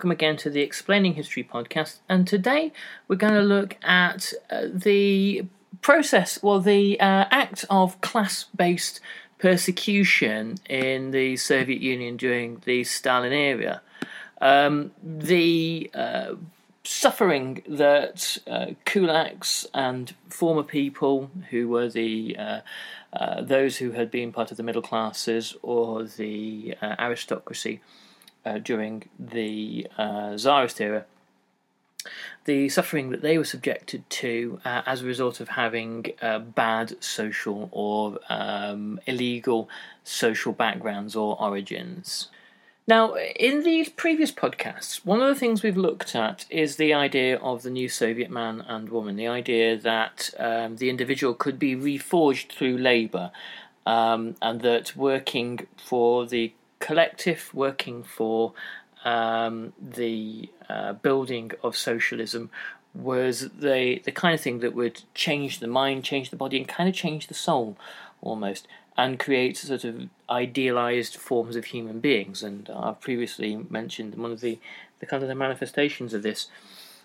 Welcome again to the Explaining History podcast. And today we're going to look at uh, the process, well, the uh, act of class based persecution in the Soviet Union during the Stalin era. Um, the uh, suffering that uh, kulaks and former people who were the uh, uh, those who had been part of the middle classes or the aristocracy uh, during the uh, Tsarist era, the suffering that they were subjected to uh, as a result of having uh, bad social or um, illegal social backgrounds or origins. Now, in these previous podcasts, one of the things we've looked at is the idea of the new Soviet man and woman, the idea that um, the individual could be reforged through labour, um, and that working for the collective, working for um, the uh, building of socialism, was the the kind of thing that would change the mind, change the body, and kind of change the soul, almost, and create sort of idealized forms of human beings. And I've previously mentioned one of the the kind of the manifestations of this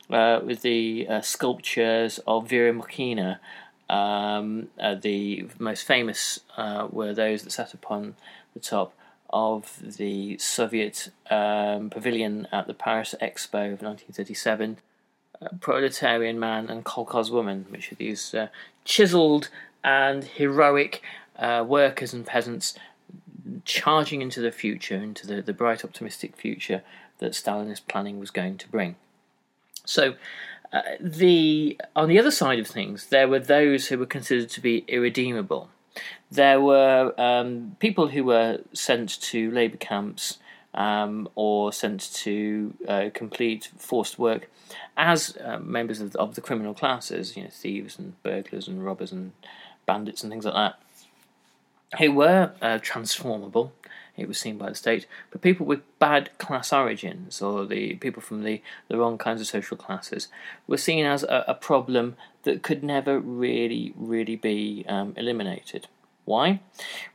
uh, with the uh, sculptures of Vera Mukhina. Um, uh, the most famous uh, were those that sat upon the top of the Soviet um, pavilion at the Paris Expo of 1937. Proletarian Man and Kolkhoz Woman, which are these uh, chiseled and heroic uh, workers and peasants charging into the future, into the, the bright, optimistic future that Stalinist planning was going to bring. So, uh, the on the other side of things, there were those who were considered to be irredeemable. There were um, people who were sent to labour camps um, or sent to uh, complete forced work as uh, members of, of the criminal classes, you know, thieves and burglars and robbers and bandits and things like that, who were uh, transformable. It was seen by the state, but people with bad class origins or the people from the, the wrong kinds of social classes were seen as a, a problem that could never really, really be um, eliminated. Why?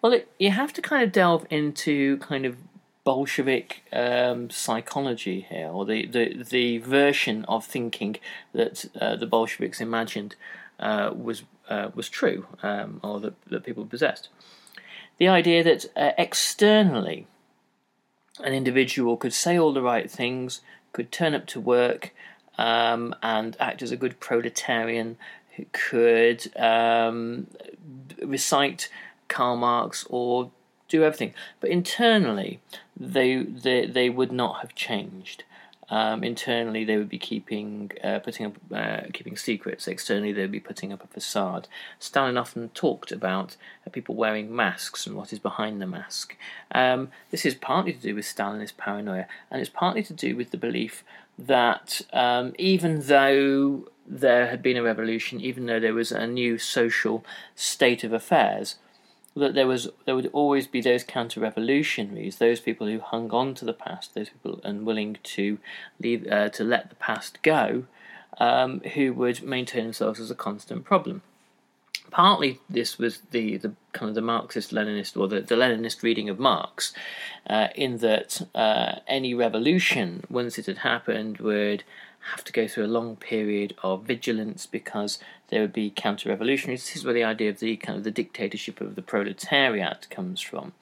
Well, it, you have to kind of delve into kind of Bolshevik um, psychology here, or the, the, the version of thinking that uh, the Bolsheviks imagined uh, was uh, was true, um, or that, that people possessed. The idea that uh, externally an individual could say all the right things, could turn up to work, um, and act as a good proletarian, who could um, recite Karl Marx or do everything. But internally, they they they would not have changed. Um, internally, they would be keeping uh, putting up uh, keeping secrets. Externally, they would be putting up a facade. Stalin often talked about uh, people wearing masks and what is behind the mask. Um, this is partly to do with Stalinist paranoia, and it's partly to do with the belief that um, even though there had been a revolution, even though there was a new social state of affairs, that there was there would always be those counter revolutionaries, those people who hung on to the past, those people unwilling to leave uh, to let the past go, um, who would maintain themselves as a constant problem. partly this was the, the kind of the Marxist Leninist or the, the Leninist reading of Marx, uh, in that uh, any revolution, once it had happened, would have to go through a long period of vigilance because there would be counter revolutionaries. This is where the idea of the kind of the dictatorship of the proletariat comes from.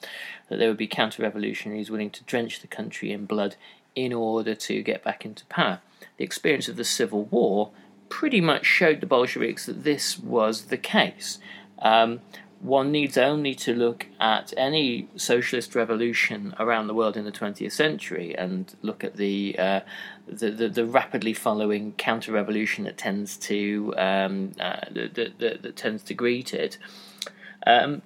That there would be counter revolutionaries willing to drench the country in blood in order to get back into power. The experience of the Civil War pretty much showed the Bolsheviks that this was the case. Um, one needs only to look at any socialist revolution around the world in the 20th century and look at the uh, the, the, the, rapidly following counter revolution that tends to um, uh, that, that, that, tends to greet it. Um,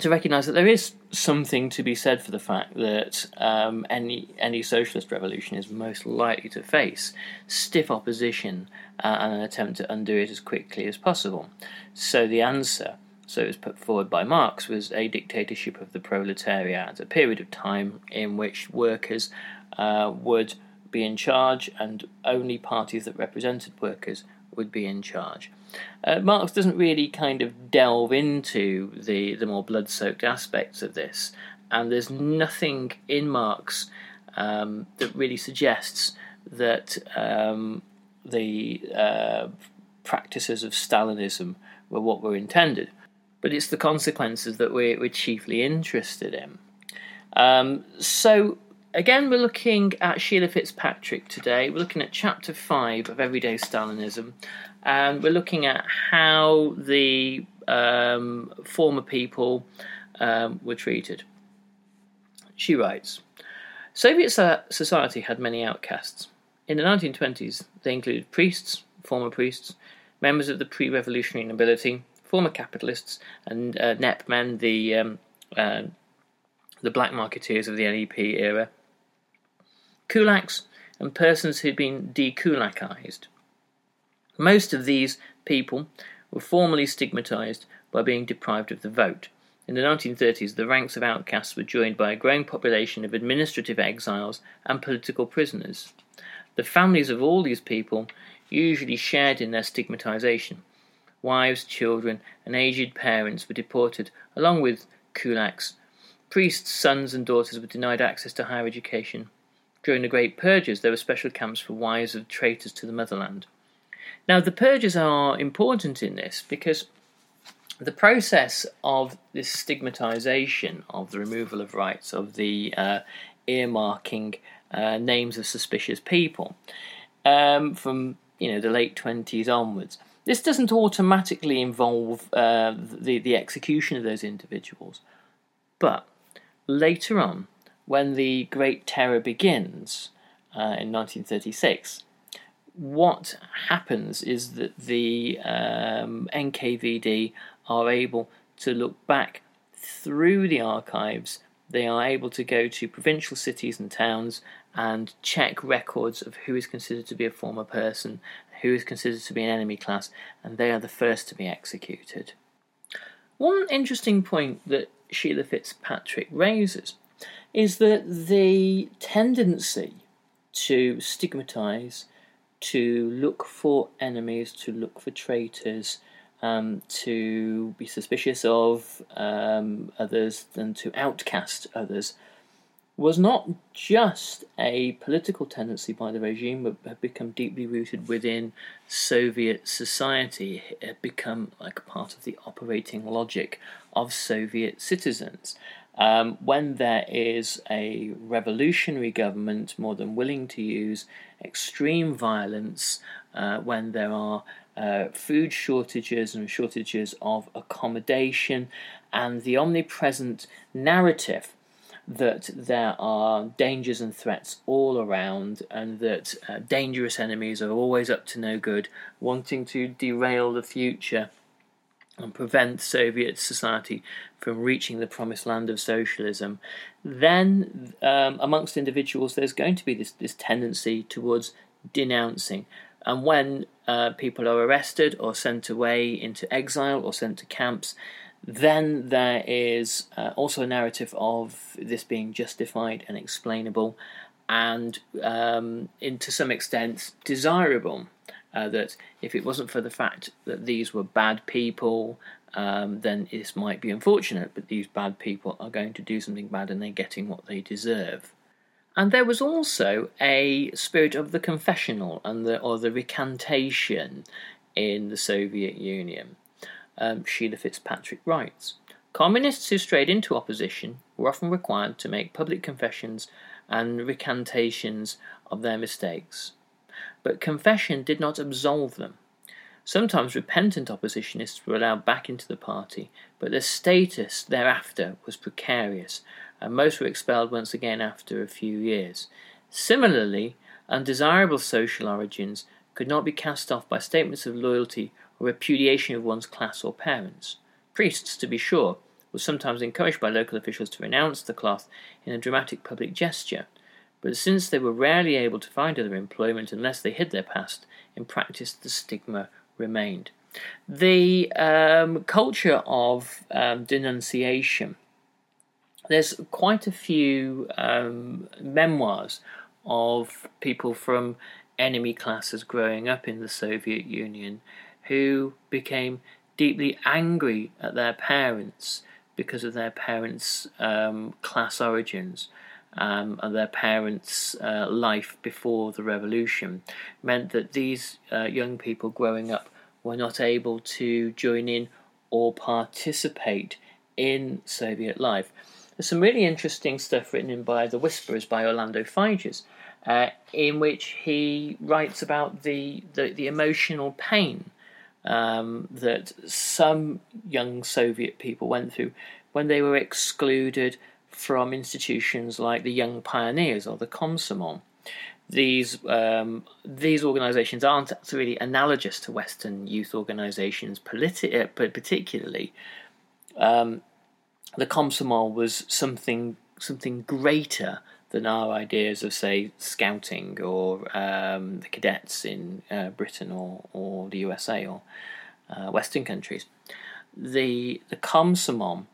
to recognise that there is something to be said for the fact that um, any any socialist revolution is most likely to face stiff opposition uh, and an attempt to undo it as quickly as possible. So the answer, so it was put forward by Marx, was a dictatorship of the proletariat, a period of time in which workers uh, would be in charge and only parties that represented workers would be in charge. Uh, Marx doesn't really kind of delve into the, the more blood soaked aspects of this, and there's nothing in Marx um, that really suggests that um, the uh, practices of Stalinism were what were intended. But it's the consequences that we're, we're chiefly interested in. Um, so, again, we're looking at Sheila Fitzpatrick today. We're looking at chapter 5 of Everyday Stalinism, and we're looking at how the um, former people um, were treated. She writes Soviet society had many outcasts. In the 1920s, they included priests, former priests, members of the pre revolutionary nobility, former capitalists, and uh, NEP men, the, um, uh, the black marketeers of the NEP era, kulaks, and persons who'd been dekulakized. Most of these people were formally stigmatized by being deprived of the vote. In the 1930s, the ranks of outcasts were joined by a growing population of administrative exiles and political prisoners. The families of all these people usually shared in their stigmatization. Wives, children, and aged parents were deported, along with kulaks. Priests' sons and daughters were denied access to higher education. During the Great Purges, there were special camps for wives of traitors to the motherland. Now, the purges are important in this because the process of this stigmatization of the removal of rights, of the uh, earmarking uh, names of suspicious people um, from you know the late 20s onwards. This doesn't automatically involve uh, the, the execution of those individuals, but later on, when the Great Terror begins uh, in 1936, what happens is that the um, NKVD are able to look back through the archives. They are able to go to provincial cities and towns and check records of who is considered to be a former person, who is considered to be an enemy class, and they are the first to be executed. One interesting point that Sheila Fitzpatrick raises is that the tendency to stigmatise to look for enemies, to look for traitors, um, to be suspicious of um, others, and to outcast others, was not just a political tendency by the regime, but had become deeply rooted within Soviet society. It had become like part of the operating logic of Soviet citizens. Um, when there is a revolutionary government more than willing to use extreme violence, uh, when there are uh, food shortages and shortages of accommodation, and the omnipresent narrative that there are dangers and threats all around, and that uh, dangerous enemies are always up to no good, wanting to derail the future and prevent Soviet society from reaching the promised land of socialism, then um, amongst individuals there's going to be this, this tendency towards denouncing. And when uh, people are arrested or sent away into exile or sent to camps, then there is uh, also a narrative of this being justified and explainable and, um, in, to some extent, desirable uh, that if it wasn't for the fact that these were bad people, um, then this might be unfortunate, but these bad people are going to do something bad and they're getting what they deserve. And there was also a spirit of the confessional and the or the recantation in the Soviet Union. Um, Sheila Fitzpatrick writes Communists who strayed into opposition were often required to make public confessions and recantations of their mistakes. But confession did not absolve them. Sometimes repentant oppositionists were allowed back into the party, but their status thereafter was precarious, and most were expelled once again after a few years. Similarly, undesirable social origins could not be cast off by statements of loyalty or repudiation of one's class or parents. Priests, to be sure, were sometimes encouraged by local officials to renounce the cloth in a dramatic public gesture, but since they were rarely able to find other employment unless they hid their past, in practice the stigma remained. The um, culture of um, denunciation. There's quite a few um, memoirs of people from enemy classes growing up in the Soviet Union who became deeply angry at their parents because of their parents' um, class origins um, and their parents' uh, life before the revolution meant that these uh, young people growing up were not able to join in or participate in Soviet life. There's some really interesting stuff written in by The Whisperers by Orlando Figes, uh, in which he writes about the, the, the emotional pain um, that some young Soviet people went through when they were excluded from institutions like the Young Pioneers or the Komsomol. These um, these organisations aren't really analogous to Western youth organisations, politi- uh, particularly. Um, the Komsomol was something something greater than our ideas of, say, scouting or um, the cadets in uh, Britain or, or the USA or uh, Western countries. The the Komsomol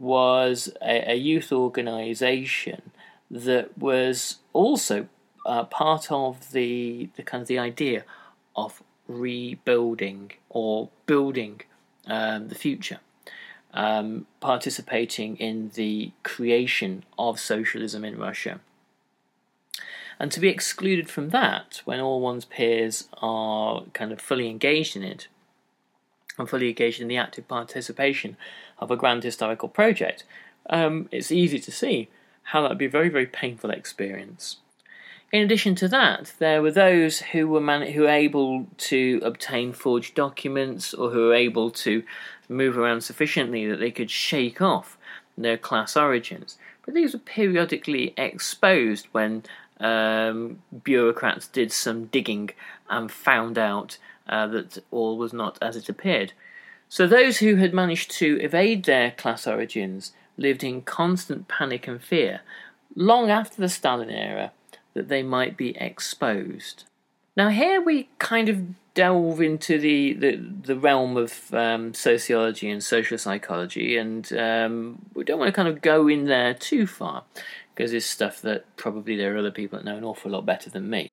was a, a youth organisation that was also uh, part of the the kind of the idea of rebuilding or building um, the future, um, participating in the creation of socialism in Russia. And to be excluded from that when all one's peers are kind of fully engaged in it and fully engaged in the active participation of a grand historical project, um, it's easy to see how that would be a very, very painful experience. In addition to that, there were those who were man- who were able to obtain forged documents or who were able to move around sufficiently that they could shake off their class origins. But these were periodically exposed when um, bureaucrats did some digging and found out uh, that all was not as it appeared. So those who had managed to evade their class origins lived in constant panic and fear long after the Stalin era that they might be exposed. Now, here we kind of delve into the, the, the realm of um, sociology and social psychology, and um, we don't want to kind of go in there too far because it's stuff that probably there are other people that know an awful lot better than me.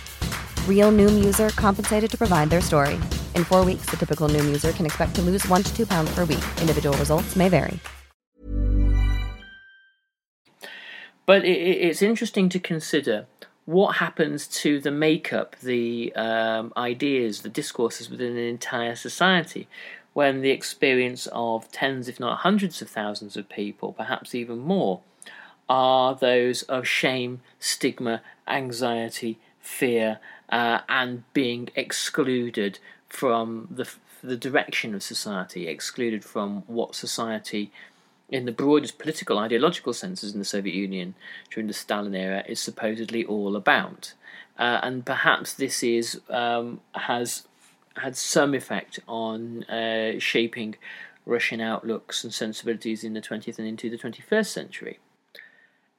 Real Noom user compensated to provide their story. In four weeks, the typical Noom user can expect to lose one to two pounds per week. Individual results may vary. But it's interesting to consider what happens to the makeup, the um, ideas, the discourses within an entire society when the experience of tens, if not hundreds of thousands of people, perhaps even more, are those of shame, stigma, anxiety, fear, uh, and being excluded from the the direction of society, excluded from what society, in the broadest political ideological senses in the Soviet Union during the Stalin era, is supposedly all about. Uh, and perhaps this is um, has had some effect on uh, shaping Russian outlooks and sensibilities in the 20th and into the 21st century.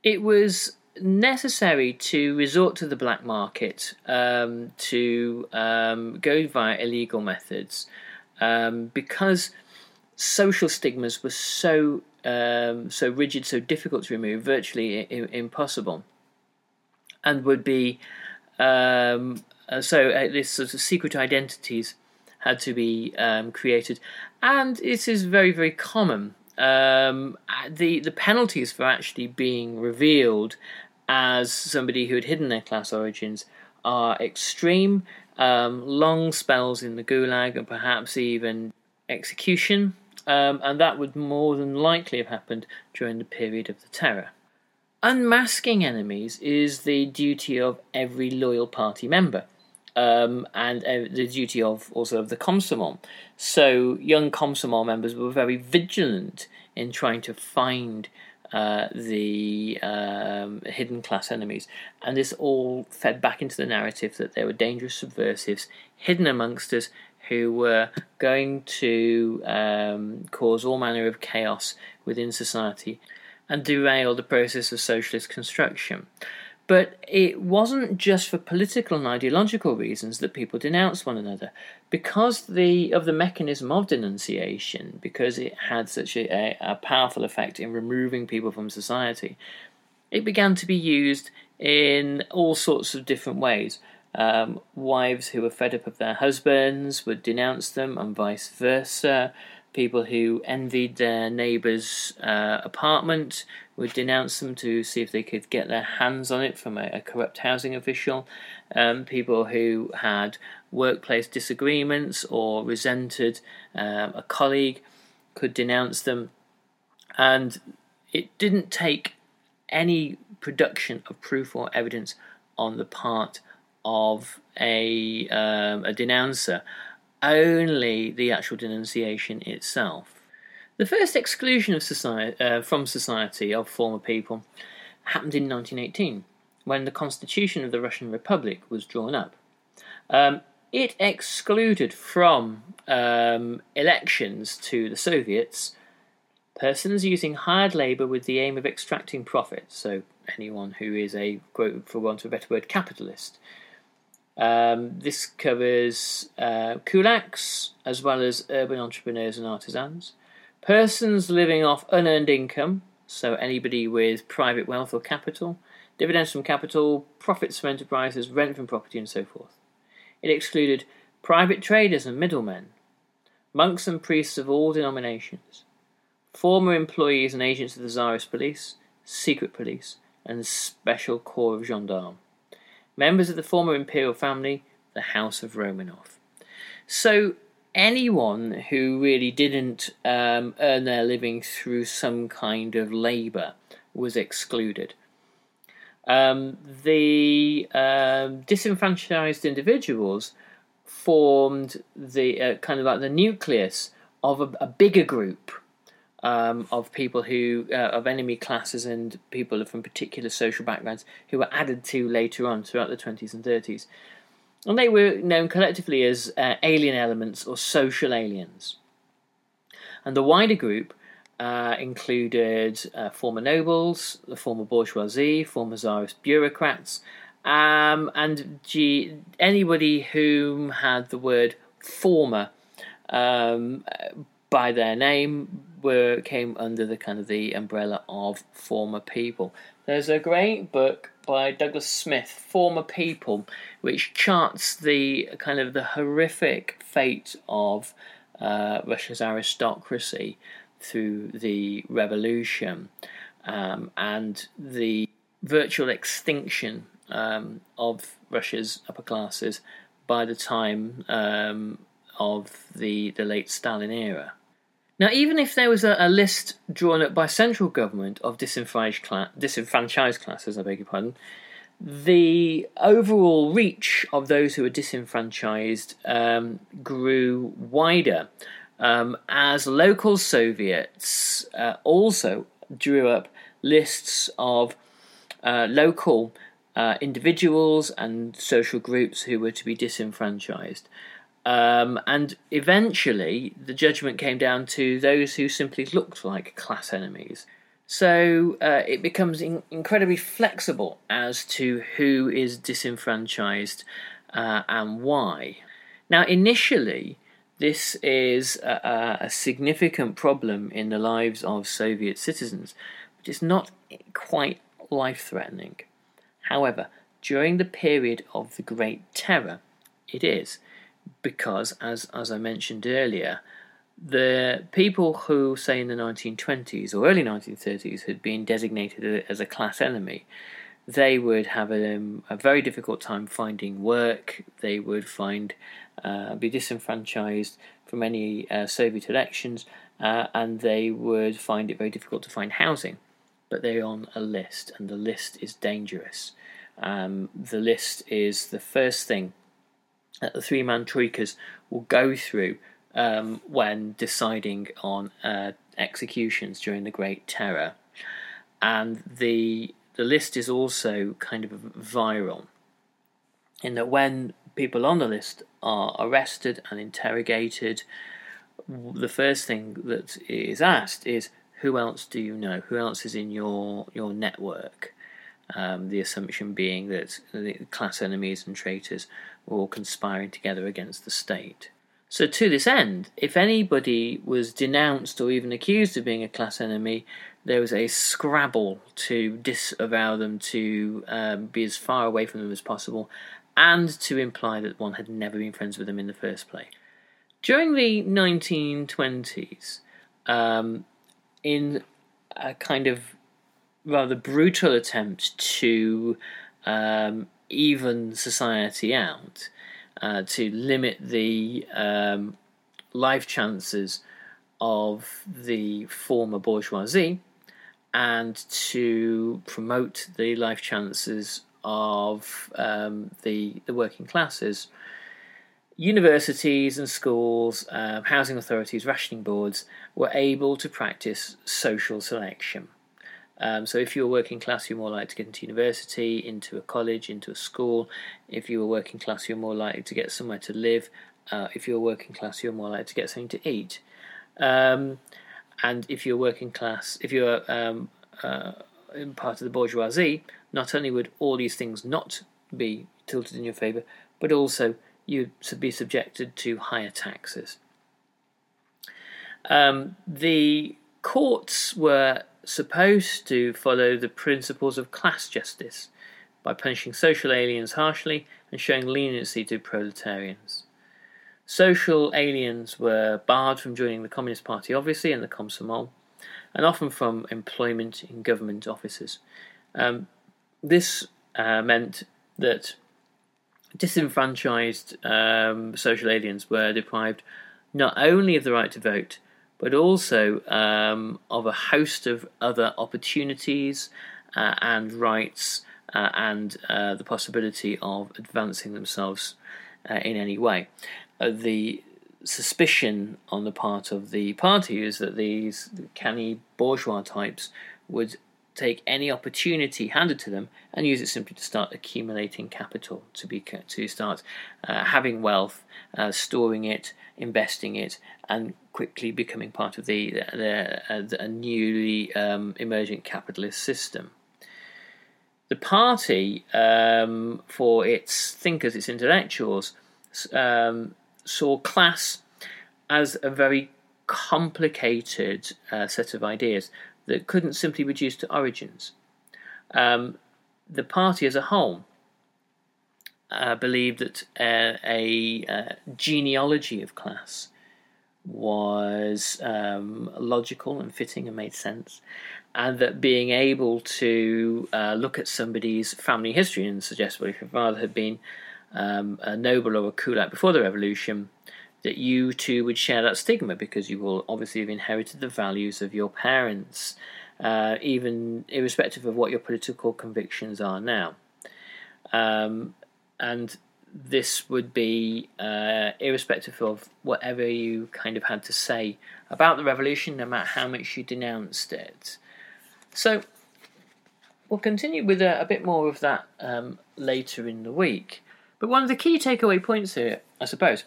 It was necessary to resort to the black market um, to um, go via illegal methods um, because social stigmas were so um, so rigid, so difficult to remove, virtually I- impossible, and would be um, uh, so uh, this sort of secret identities had to be um, created, and this is very very common. Um, the the penalties for actually being revealed as somebody who had hidden their class origins are extreme, um, long spells in the gulag, and perhaps even execution. Um, and that would more than likely have happened during the period of the terror. Unmasking enemies is the duty of every loyal party member. Um, and uh, the duty of also of the Komsomol. So young Komsomol members were very vigilant in trying to find uh, the um, hidden class enemies. And this all fed back into the narrative that there were dangerous subversives hidden amongst us who were going to um, cause all manner of chaos within society and derail the process of socialist construction. But it wasn't just for political and ideological reasons that people denounced one another. Because the of the mechanism of denunciation, because it had such a, a powerful effect in removing people from society, it began to be used in all sorts of different ways. Um, wives who were fed up of their husbands would denounce them, and vice versa. People who envied their neighbour's uh, apartment would denounce them to see if they could get their hands on it from a, a corrupt housing official. Um, people who had workplace disagreements or resented um, a colleague could denounce them. And it didn't take any production of proof or evidence on the part of a, um, a denouncer only the actual denunciation itself. The first exclusion of society, uh, from society of former people happened in 1918 when the constitution of the Russian Republic was drawn up. Um, it excluded from um, elections to the Soviets persons using hired labour with the aim of extracting profit, so anyone who is a, quote, for want of a better word, capitalist. Um, this covers uh, kulaks as well as urban entrepreneurs and artisans, persons living off unearned income, so anybody with private wealth or capital, dividends from capital, profits from enterprises, rent from property, and so forth. It excluded private traders and middlemen, monks and priests of all denominations, former employees and agents of the Tsarist police, secret police, and special corps of gendarmes members of the former imperial family, the House of Romanov. So, anyone who really didn't um, earn their living through some kind of labour was excluded. Um, the um, disenfranchised individuals formed the uh, kind of like the nucleus of a, a bigger group um, of people who uh, of enemy classes and people from particular social backgrounds who were added to later on throughout the 20s and 30s. And they were known collectively as uh, alien elements or social aliens. And the wider group uh, included uh, former nobles, the former bourgeoisie, former czarist bureaucrats, um, and G- anybody whom had the word former um, by their name were came under the kind of the umbrella of former people. There's a great book by Douglas Smith, Former People, which charts the kind of the horrific fate of uh, Russia's aristocracy through the revolution um, and the virtual extinction um, of Russia's upper classes by the time um, of the, the late Stalin era. Now, even if there was a, a list drawn up by central government of disenfranchised, disenfranchised classes, I beg your pardon, the overall reach of those who were disenfranchised um, grew wider um, as local Soviets uh, also drew up lists of uh, local uh, individuals and social groups who were to be disenfranchised. Um, and eventually, the judgment came down to those who simply looked like class enemies. So uh, it becomes in- incredibly flexible as to who is disenfranchised uh, and why. Now, initially, this is a, a, significant problem in the lives of Soviet citizens, but it's not quite life threatening. However, during the period of the Great Terror, it is because, as, as I mentioned earlier, the people who, say, in the 1920s or early 1930s had been designated as a class enemy, they would have a, um, a very difficult time finding work. They would find uh, be disenfranchised from any uh, Soviet elections, uh, and they would find it very difficult to find housing. But they're on a list, and the list is dangerous. Um, the list is the first thing that the three man troikas will go through um, when deciding on uh, executions during the Great Terror. And the the list is also kind of viral in that when people on the list are arrested and interrogated, the first thing that is asked is who else do you know? Who else is in your your network? Um, the assumption being that the class enemies and traitors were all conspiring together against the state. So, to this end, if anybody was denounced or even accused of being a class enemy, there was a scrabble to disavow them, to um, be as far away from them as possible, and to imply that one had never been friends with them in the first place. During the 1920s, um, in a kind of rather brutal attempt to um, even society out, uh, to limit the um, life chances of the former bourgeoisie, and to promote the life chances of um, the the working classes. Universities and schools, uh, housing authorities, rationing boards were able to practice social selection. Um, so, if you're working class, you're more likely to get into university, into a college, into a school. If you're working class, you're more likely to get somewhere to live. Uh, if you're working class, you're more likely to get something to eat. Um, and if you're working class, if you're um, uh, part of the bourgeoisie, not only would all these things not be tilted in your favour, but also you'd be subjected to higher taxes. Um, the courts were supposed to follow the principles of class justice by punishing social aliens harshly and showing leniency to proletarians. Social aliens were barred from joining the Communist Party, obviously, and the Komsomol, and often from employment in government offices. Um, this uh, meant that disenfranchised um, social aliens were deprived not only of the right to vote, but also um, of a host of other opportunities uh, and rights uh, and uh, the possibility of advancing themselves uh, in any way. Uh, the suspicion on the part of the party is that these canny bourgeois types would take any opportunity handed to them and use it simply to start accumulating capital, to be to start uh, having wealth, uh, storing it, investing it, and quickly becoming part of the, the, uh, newly um, emergent capitalist system. The party, um, for its thinkers, its intellectuals, um, saw class as a very complicated uh, set of ideas that couldn't simply reduce to origins. Um, the party as a whole uh, believed that uh, a uh, genealogy of class was um, logical and fitting and made sense, and that being able to uh, look at somebody's family history and suggest, well, if your father had been um, a noble or a kulak before the revolution, that you too would share that stigma because you will obviously have inherited the values of your parents, uh, even irrespective of what your political convictions are now. Um, and this would be uh, irrespective of whatever you kind of had to say about the revolution, no matter how much you denounced it. So, we'll continue with a, a bit more of that um, later in the week. But one of the key takeaway points here, I suppose,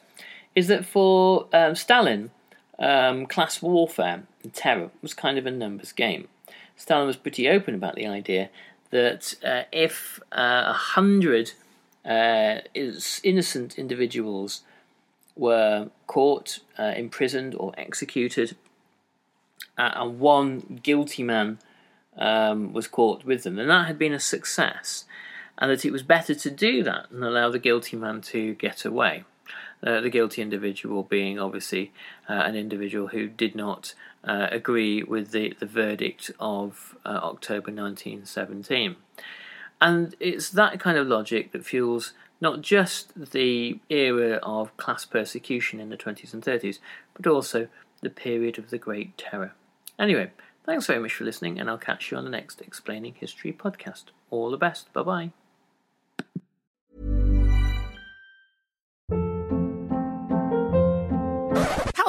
is that for um, Stalin, um, class warfare and terror was kind of a numbers game. Stalin was pretty open about the idea that uh, if uh, a uh, hundred uh, innocent individuals were caught, uh, imprisoned, or executed, uh, and one guilty man um, was caught with them, then that had been a success, and that it was better to do that than allow the guilty man to get away. Uh, the guilty individual being obviously uh, an individual who did not uh, agree with the, the verdict of uh, October 1917. And it's that kind of logic that fuels not just the era of class persecution in the 20s and 30s, but also the period of the Great Terror. Anyway, thanks very much for listening, and I'll catch you on the next Explaining History podcast. All the best. Bye bye.